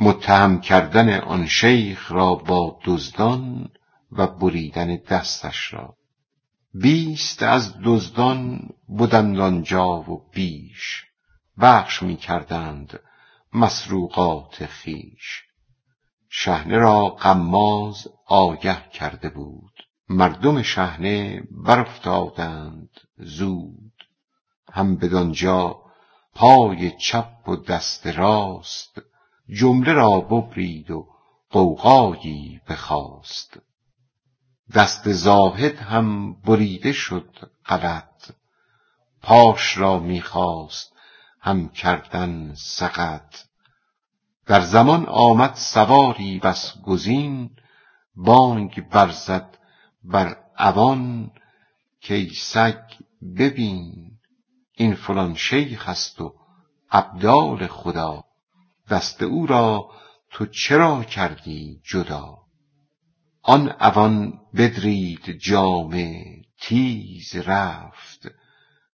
متهم کردن آن شیخ را با دزدان و بریدن دستش را. بیست از دزدان بودند آنجا و بیش. بخش می کردند مسروقات خویش شهنه را غماز آگه کرده بود. مردم شهنه برافتادند زود. هم بدانجا پای چپ و دست راست جمله را ببرید و غوغایی بخاست دست زاهد هم بریده شد غلط. پاش را می خواست هم کردن سقط. در زمان آمد سواری بس گزین بانگ برزد بر عوان کای سگ ببین این فلان شیخ است و ابدال خدا. دست او را تو چرا کردی جدا؟ آن عوان بدرید جامه تیز رفت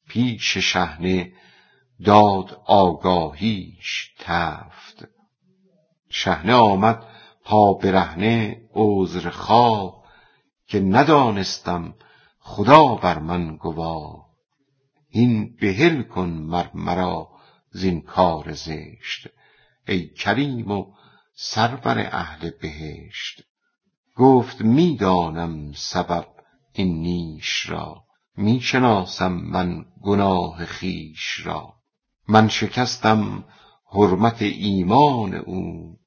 پیش شحنه داد آگاهیش تفت. شحنه آمد پا برهنه عذرخواه که ندانستم خدا بر من گواه. هین بحل کن مر مرا زین کار زشت. ای کریم و سرور اهل بهشت. گفت می دانم سبب این نیش را می شناسم من گناه خویش را. من شکستم حرمت ایمان او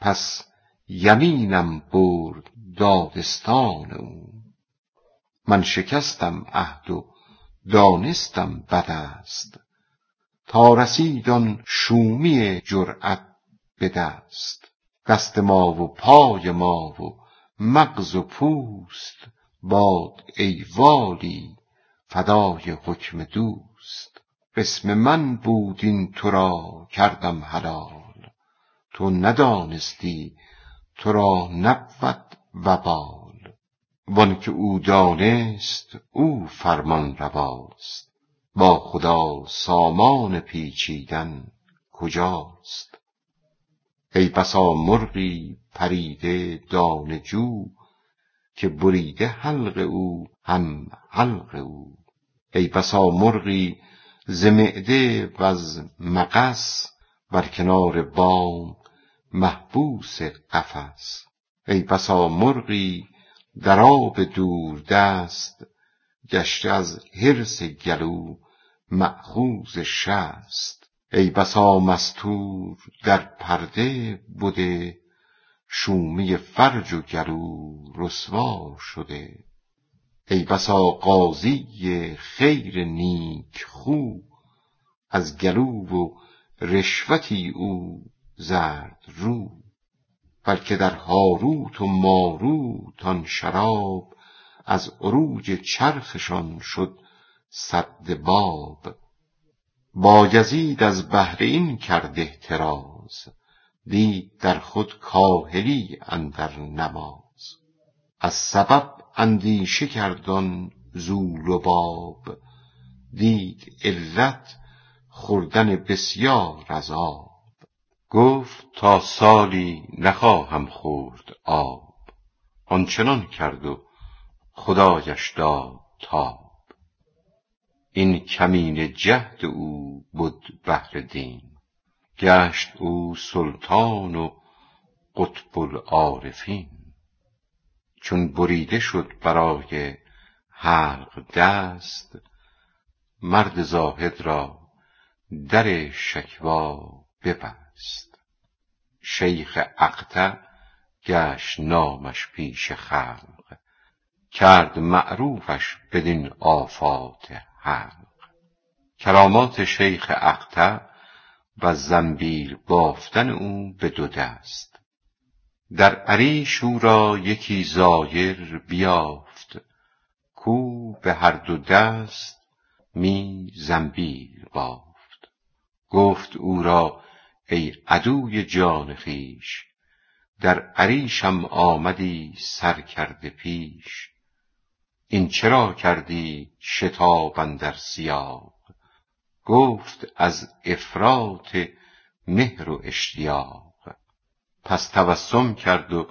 پس یمینم برد دادستان او. من شکستم عهد و دانستم بد است تا رسید آن شومی جرأت به دست. دست ما و پای ما و مغز و پوست باد ای والی فدای حکم دوست. قسم من بود این تو را کردم حلال. تو ندانستی تو را نبود وبال. وانکه او دانست او فرمانرواست با خدا سامان پیچیدن کجاست؟ ای بسا مرغی پریده دانه جو که بریده حلق او هم حلق او. ای بسا مرغی ز معده وز مغص بر کنار بام محبوس قفس. ای بسا مرغی در آب دوردست گشته از حرص گلو مأخوذ شست. ای بسا مستور در پرده بده شومی فرج و گلو رسوا شده. ای بسا قاضی خیر نیک خو از گلو و رشوتی او زردرو بلکه در هاروت و ماروت آن شراب از عروج چرخشان شد سد باب. بایزید از بهر این کرد احتراز دید در خود کاهلی اندر نماز. از سبب اندیشه کرد آن ذو لباب دید علت خوردن بسیار از آب. گفت تا سالی نخواهم خورد آب. آنچنان کرد و خدایش داد تاب. این کمینه جهد او بد بهر دین گشت او سلطان و قطب العارفین. چون بریده شد برای حلق دست مرد زاهد را در شکوی ببست. شیخ اقطع گشت نامش پیش خلق. کرد معروفش بدین آفات حلق کرامات شیخ اقطع و زنبیل بافتن او به دو دست. در عریش او را یکی زایر بیافت کو به هر دو دست می زنبیل بافت. گفت او را ای عدوی جان خویش در عریشم آمدی سرکرده پیش. این چرا کردی شتاب اندر سیاق گفت از افراط مهر و اشتیاق. پس تبسم کرد و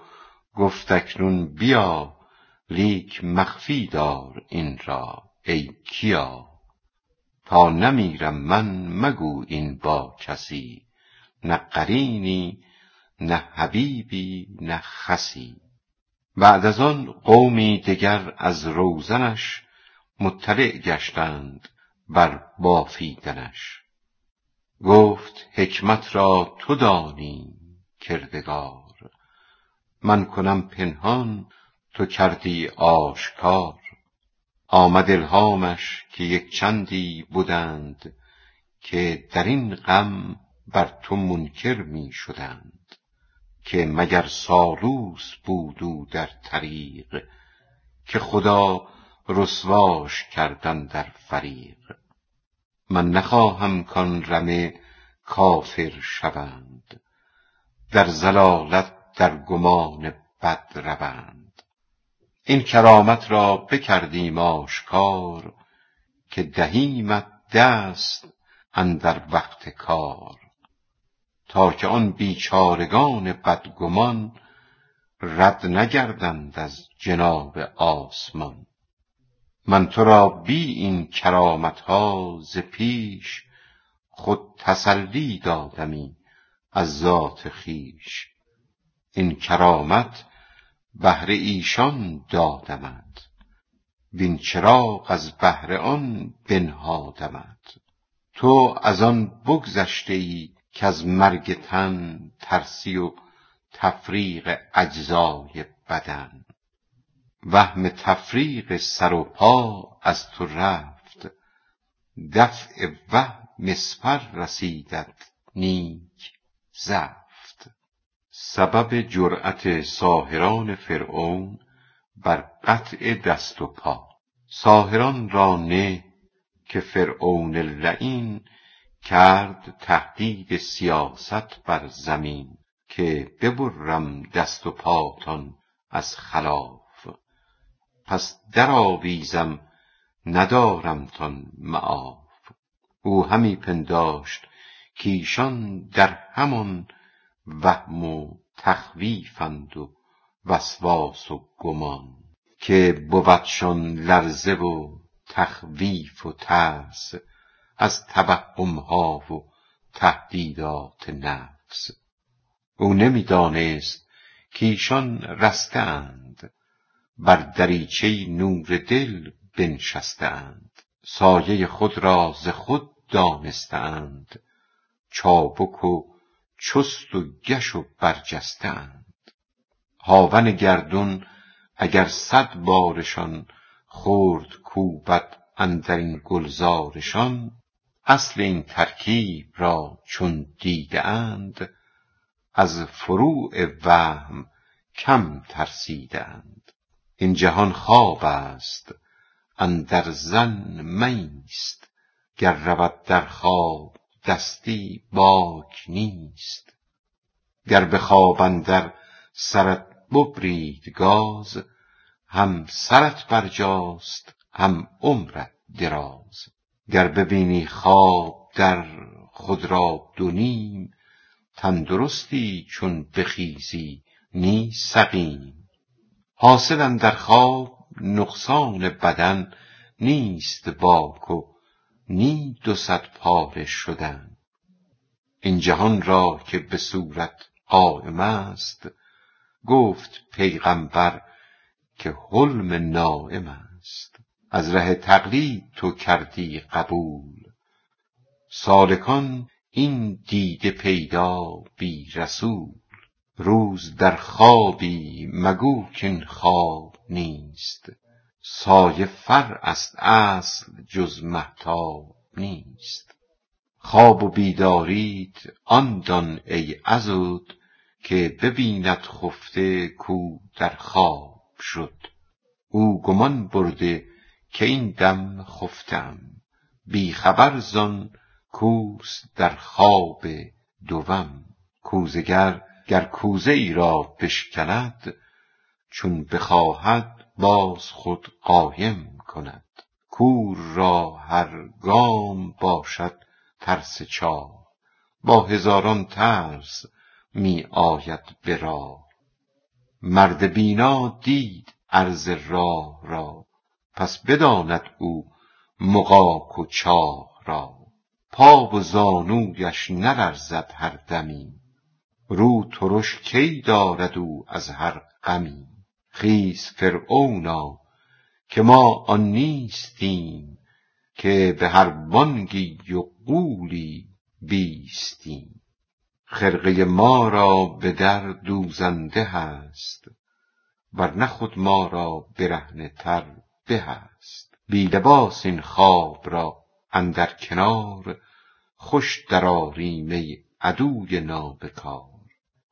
گفت اکنون بیا لیک مخفی دار این را ای کیا؟ تا نمیرم من مگو این با کسی نه قرینی نه حبیبی نه خسی. بعد از آن قومی دگر از روزنش مطلع گشتند بر بافیدنش. گفت حکمت را تو دانی کردگار. من کنم پنهان تو کردی آشکار. آمد الهامش که یک چندی بودند که در این غم بر تو منکر می شدند که مگر سالوس بود او در طریق که خدا رسواش کردن در فریق. من نخواهم کان رمه کافر شوند در ضلالت در گمان بد روند. این کرامت را بکردیم آشکار که دهیمت دست اندر وقت کار. تا که آن بیچارگان بدگمان رد نگردند از جناب آسمان. من تو را بی این کرامت ها ز پیش خود تسلی دادمی از ذات خویش این کرامت بهر ایشان دادمت وین چراغ از بهر آن بنهادمت. تو از آن بگذشته ای کز مرگ تن ترسی و تفریق اجزای بدن. وهم تفریق سر و پا از تو رفت. دفع وهم اسپر رسیدت نیک زفت. سبب جرأت ساحران فرعون بر قطع دست و پا. ساحران را نه که فرعون لعین کرد تهدید سیاست بر زمین که ببرم دست و پاتان از خلاف. پس درآویزم ندارمتان معاف. او همی پنداشت کایشان در همان وهم و تخویفند و وسواس و گمان. که بودشان لرزه و تخویف و ترس از توهم ها و تهدیدات نفس. او نمی دانست کایشان رسته اند بر دریچه نور دل بنشسته اند سایه خود را ز خود دانسته اند چابک و چست و گش و برجسته اند هاون گردون اگر صد بارشان خرد کوبد اندر این گلزارشان اصل این ترکیب را چون دیده از فروع وهم کم ترسیده این جهان خواب است اندر ظن مایست گر رود در خواب دستی باک نیست. گر به خواب اندر سرت ببرید گاز هم سرت برجاست هم عمرت دراز. گر ببینی خواب در خود را دو نیم تندرستی چون بخیزی نی سقیم. حاصل اندر خواب نقصان بدن نیست باک و نی دو صد پاره شدن. این جهان را که به صورت قایم است گفت پیغمبر که حلم نایم است از ره تقلید تو کردی قبول. سالکان این دیده پیدا بی رسول. روز در خوابی مگو کاین خواب نیست. سایه فرع است اصل جز مهتاب نیست. خواب و بیداریت آن دان ای عضد که ببیند خفته کو در خواب شد. او گمان برده که این دم خفته ام بی خبر زان کوست در خواب دوم. کوزه گر گر کوزه ای را بشکند چون بخواهد باز خود قایم کند. کور را هر گام باشد ترس چاه. با هزاران ترس می آید به راه. مرد بینا دید عرض راه را. پس بداند او مغاک و چاه را. پا و زانویش نلرزد هر دمی. رو ترش کی دارد او از هر غمی؟ خیز فرعونا که ما آن نیستیم که به هر بانگی و غولی بیستیم. خرقه ما را به در دوزنده هست ورنه خود ما را برهنه تر به است. بی لباس این خواب را اندر کنار خوش درآریم ای عدوی نابکار.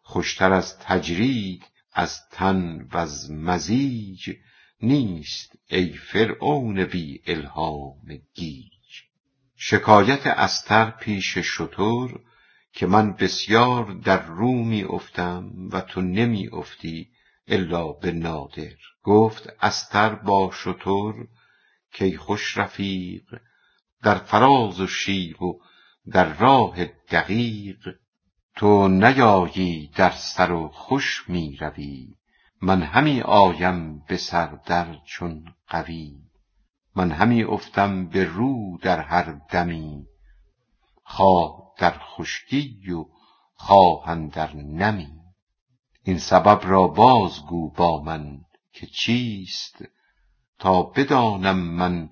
خوشتر از تجرید از تن وز مزیج نیست ای فرعون بی الهام گیج. شکایت استر پیش شتر که من بسیار در رو می افتم و تو نمی افتی الا به نادر گفت استر با شتر کای خوش رفیق در فراز و شیب و در راه دقیق. تو نیایی در سر و خوش می روی من همی آیم به سر در چون غوی من همی افتم به رو در هر دمی خواه در خشکی و خواه اندر نمی. این سبب را باز گو با من که چیست تا بدانم من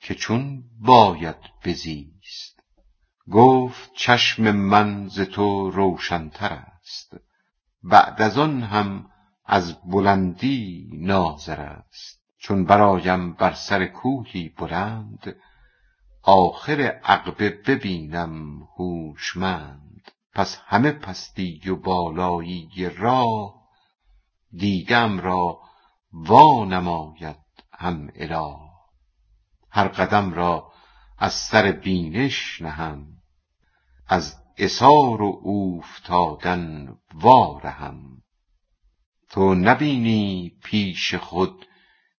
که چون باید بزیست. گفت چشم من ز تو روشنتر است. بعد از آن هم از بلندی ناظر است. چون برآیم بر سر کوهی بلند آخر عقبه ببینم هوشمند. پس همه پستی و بالایی راه دیده ام را وا هم اله. هر قدم را از سر بینش نهم از عثار و اوفتادن وا رهم. تو نبینی پیش خود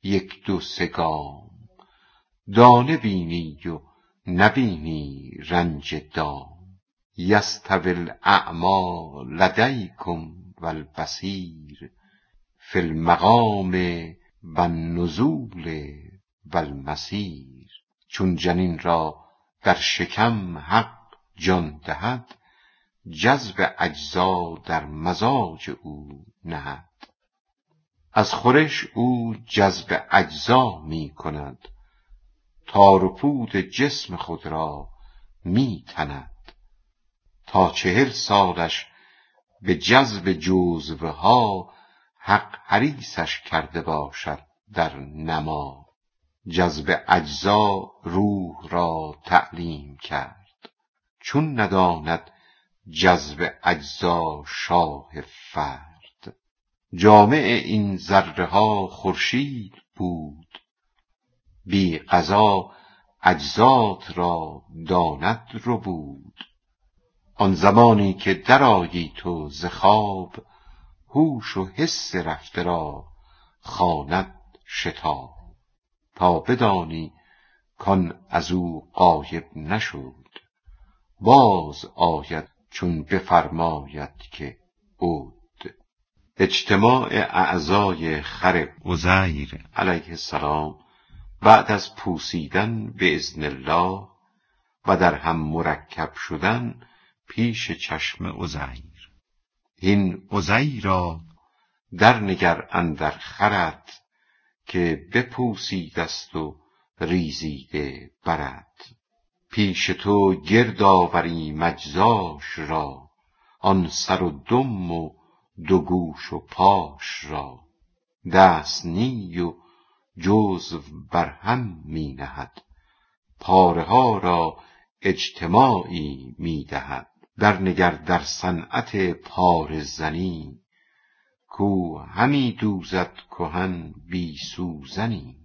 یک دو سه گام دانه بینی و نبینی رنج دام. یستوی الاعمی لدیکم و البصیر فی المقام و النزول و المسیر. چون جنین را در شکم حق جان دهد جذب اجزا در مزاج او نهد. از خورش او جذب اجزا می کند تار و پود جسم خود را می تند. تا چهل سالش به جذب جزوه ها حق حریصش کرده باشد در نما جذب اجزا روح را تعلیم کرد. چون نداند جذب اجزا شاه فرد. جامع این ذره ها خورشید بود. بی قضا اجزات را داند ربود آن زمانی که درآیی تو ز خواب هوش و حس رفته را خواند شتاب. تا بدانی کان از او غایب نشد باز آید چون بفرماید که عد اجتماع اعضای خر عزیر علیه السلام بعد از پوسیدن باذن الله و در هم مرکب شدن پیش چشم عزیر. این عزیرا در نگر اندر خرت که بپوسیدست و ریزیده برت پیش تو گرد آوریم اجزاش را آن سر و دم و دو گوش و پاش را. دست نی و جزو بر هم می نهد. پاره ها را اجتماعی می دهد. در نگر در صنعت پاره زنی کو همی دوزد کهن بی سوزنی.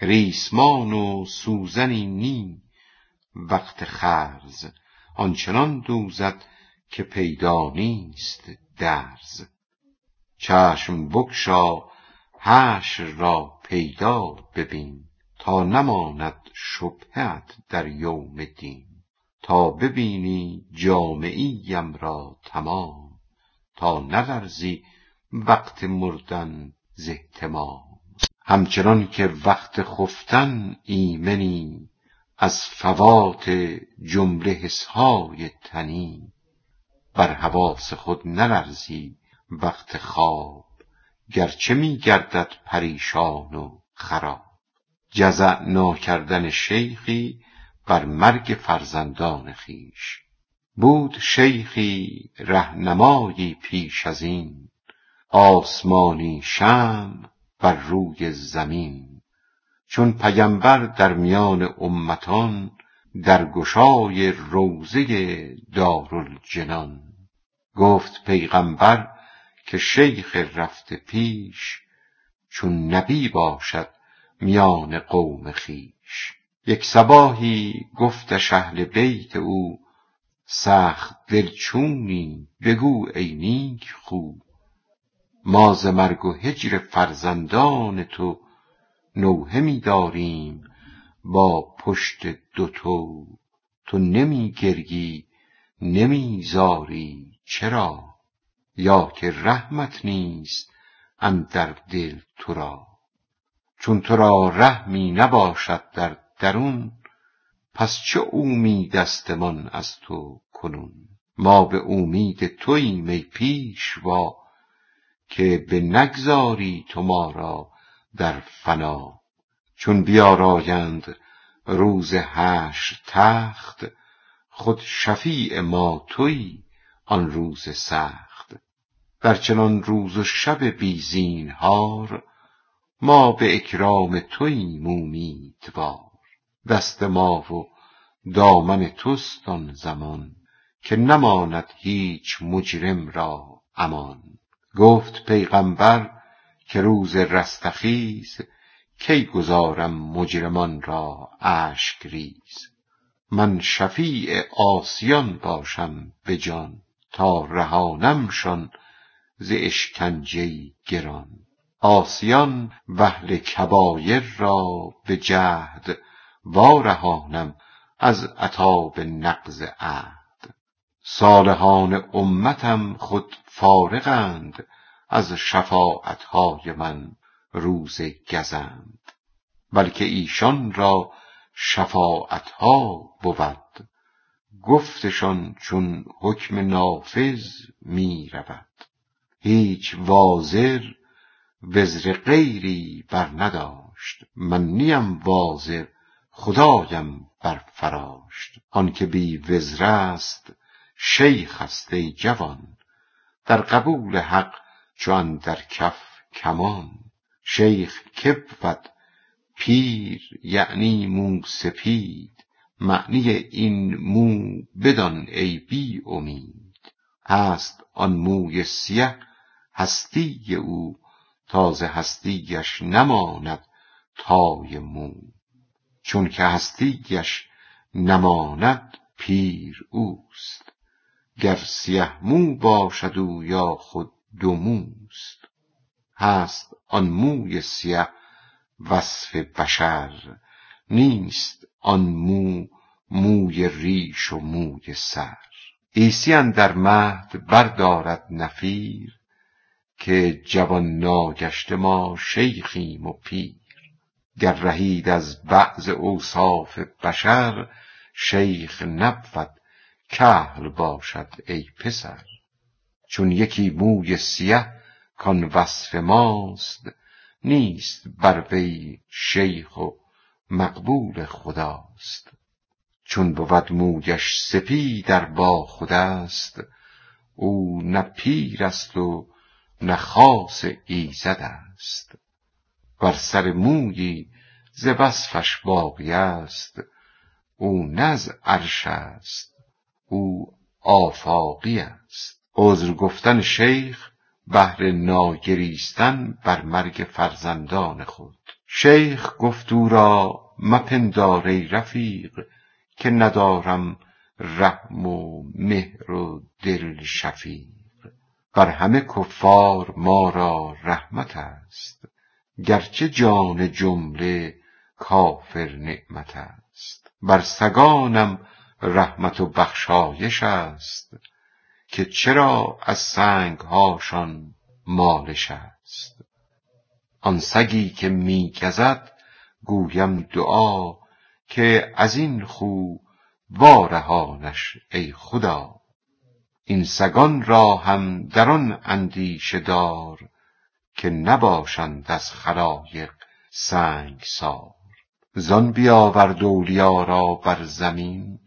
ریسمان و سوزنی نی وقت خرز آنچنان دوزد که پیدا نیست درز. چشم بگشا حشر را پیدا ببین تا نماند شبهه ات در یوم دین. تا ببینی جامعیم را تمام تا نلرزی وقت مردن ز همچنان که وقت خفتن ایمنی از فوات جمله حسهای تنی. بر حواس خود نلرزی وقت خواب گرچه می گردد پریشان و خراب. جزع ناکردن شیخی بر مرگ فرزندان خویش بود شیخی رهنمایی پیش از این. آسمانی شمع بر روی زمین. چون پیمبر در میان امتان در گشای روضه دارالجنان. گفت پیغمبر که شیخ رفته پیش چون نبی باشد میان قوم خویش یک صباحی گفتش اهل بیت او سخت دلچونی بگو ای نیک خو. ما ز مرگ و هجر فرزندان تو نوحه می داریم با پشت دوتو تو. نمی گریی نمی زاری. چرا؟ یا که رحمت نیست اندر دل تو را. چون تو را رحمی نباشد در درون پس چه اومیدستمان از تو کنون؟ ما به اومید توییم ای پیشوا که بنگذاری تو ما را در فنا. چون بیارایند روز حشر تخت خود شفیع ما تویی آن روز سخت. در چنان روز و شب بی زینهار ما به اکرام توییم اومیدوار دست ما و دامن توست آن زمان که نماند هیچ مجرم را امان. گفت پیغمبر که روز رستخیز کی گذارم مجرمان را اشک ریز؟ من شفیع عاصیان باشم به جان تا رهانمشان ز اشکنجه گران. عاصیان و کبایر را به جهد وارهانم از عتاب نقض عهد. صالحان امتم خود فارغند از شفاعتهای من روز گزند. بلکه ایشان را شفاعتها بود. گفتشان چون حکم نافذ می رود هیچ وازر وزر غیری بر نداشت من نیم وازر خدایم برفراشت. آنکه بی وزر است شیخ است ای جوان. در قبول حق چو اندر کف کمان. شیخ که بود پیر یعنی موسپید معنی این مو بدان ای بی امید. هست آن موی سیه هستی او تا ز هستیش نماند تای مو. چونک هستیش نماند پیر اوست. گر سیه مو باشد او یا خود دو موست. هست آن موی سیه وصف بشر نیست آن مو موی ریش و موی سر. عیسی اندر مهد بردارد نفیر که جوان ناگشته ما شیخیم و پیر. گر رهید از بعض اوصاف بشر شیخ نبود کهل باشد ای پسر. چون یکی موی سیه کان وصف ماست نیست بر وی شیخ و مقبول خداست. چون بود مویش سپید ار با خودست او نه پیر است و نه خاص ایزد است. ور سر مویی ز وصفش باقی است. او نه از عرش است او آفاقی است. عذر گفتن شیخ بهر ناگریستن بر مرگ فرزندان خود. شیخ گفت او را مپندار ای رفیق که ندارم رحم و مهر و دل شفیق. بر همه کفار ما را رحمت است. گرچه جان جمله کافر نعمت است. بر سگانم رحمت و بخشایش است که چرا از سنگ هاشان مالش است. آن سگی که می گزد گویم دعا که از این خو وارهانش ای خدا. این سگان را هم در آن اندیشه دار که نباشند از خلایق سنگسار زان بیاورد اولیا را بر زمین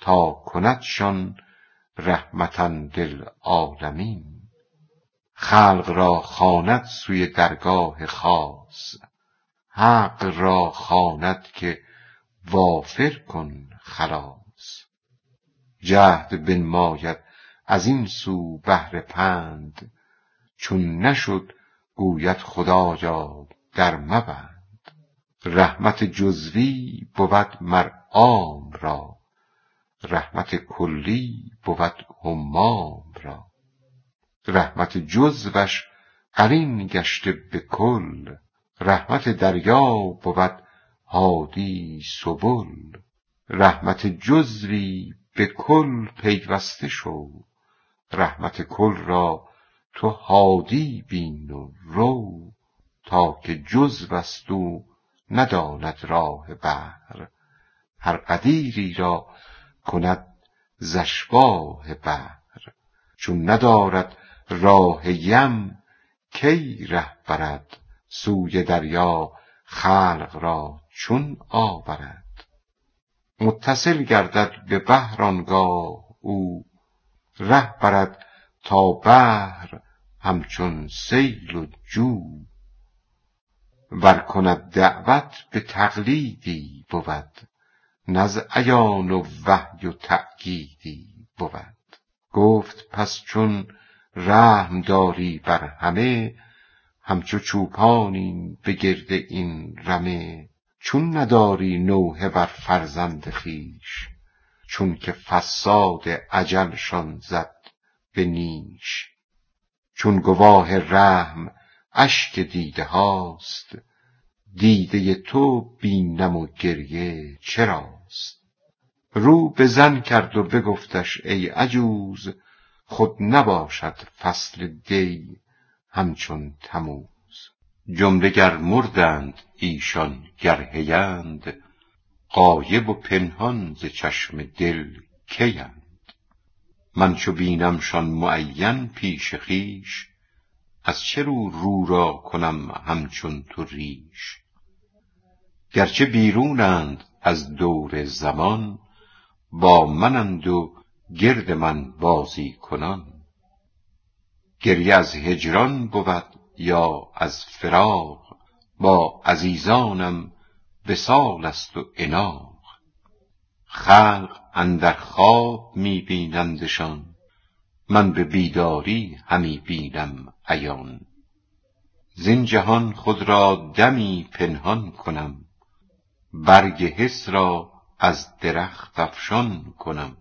تا کندشان رحمتا للعالمین خلق را خواند سوی درگاه خاص. حق را خواند که وافر کن خلاص. جهد بنماید از این سو بهر پند. چون نشد گوید خدایا در مبند. رحمت جزوی بود مر عام را. رحمت کلی بود همام را. رحمت جزوش قرین گشته به کل. رحمت دریا بود هادی سبل. رحمت جزوی به کل پیوسته شو رحمت کل را تو هادی بین و رو تا که جزوست او نداند راه بحر. هر غدیری را کند ز اشباه بحر. چون ندارد راه یم کی ره برد؟ سوی دریا خلق را چون آورد. متصل گردد به بحر آنگاه او ره برد تا بحر. همچون سیل و جو. ور کند دعوت به تقلیدی بود نه از عیان و وحی و تأکیدی بود. گفت پس چون رحم داری بر همه همچو چوپانی به گرد این رمه. چون نداری نوحه بر فرزند خویش چون که فصاد اجلشان زد به نیش. چون گواه رحم اشک دیده هاست. دیده تو بینم و گریه چراست؟ رو به زن کرد و بگفتش ای عجوز خود نباشد فصل دی همچون تموز. جمله گر مردند ایشان گر حیند غایب و پنهان ز چشم دل کیند. من چو بینمشان معین پیش خویش از چه رو رو را کنم همچون تو ریش؟ گرچه بیرونند از دور زمان با منند و گرد من بازی کنان. گریه از هجران بود یا از فراق با عزیزانم وصال است و عناق خلق اندر خواب می بینندشان من به بیداری همی بینم عیان. زین جهان خود را دمی پنهان کنم. برگ حس را از درخت افشان کنم.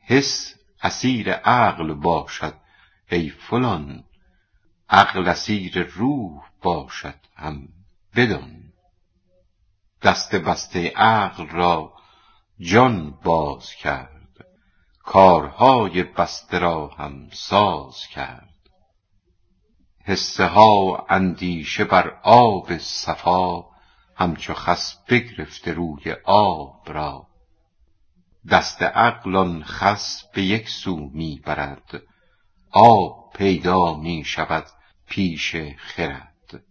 حس اسیر عقل باشد ای فلان. عقل اسیر روح باشد هم. بدان. دست بسته عقل را جان باز کرد. کارهای بسته را هم ساز کرد. حصه ها اندیشه بر آب صفا همچو خس بگرفته روی آب را. دست عقل آن خس به یک سو می برد. آب پیدا می شود پیش خرد.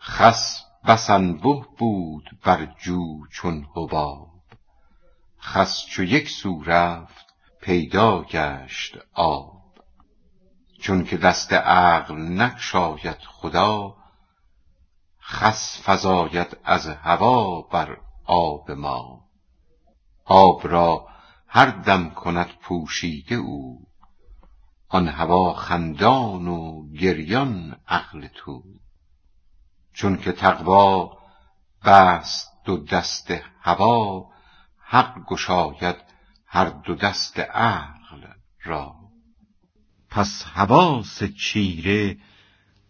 خس بس انبه بود بر جو چون حباب. خس چو یک سو رفت پیدا گشت آب. چون که دست عقل نگشاید خدا خس فزاید از هوا بر آب ما. آب را هر دم کند پوشیده او آن هوا خندان و گریان عقل تو. چون که تقوی بست دو دست هوا حق گشاید هر دو دست عقل را. پس حواس چیره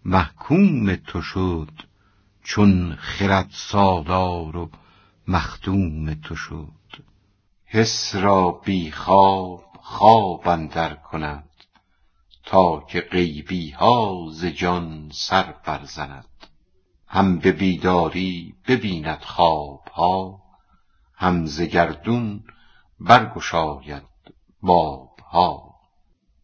محکوم تو شد چون خرد سالار و مخدوم تو شد. حس را بی خواب خواب اندر کند تا که غیبی ها ز جان سر برزند. هم به بیداری ببیند خواب ها هم ز گردون برگشاید باب ها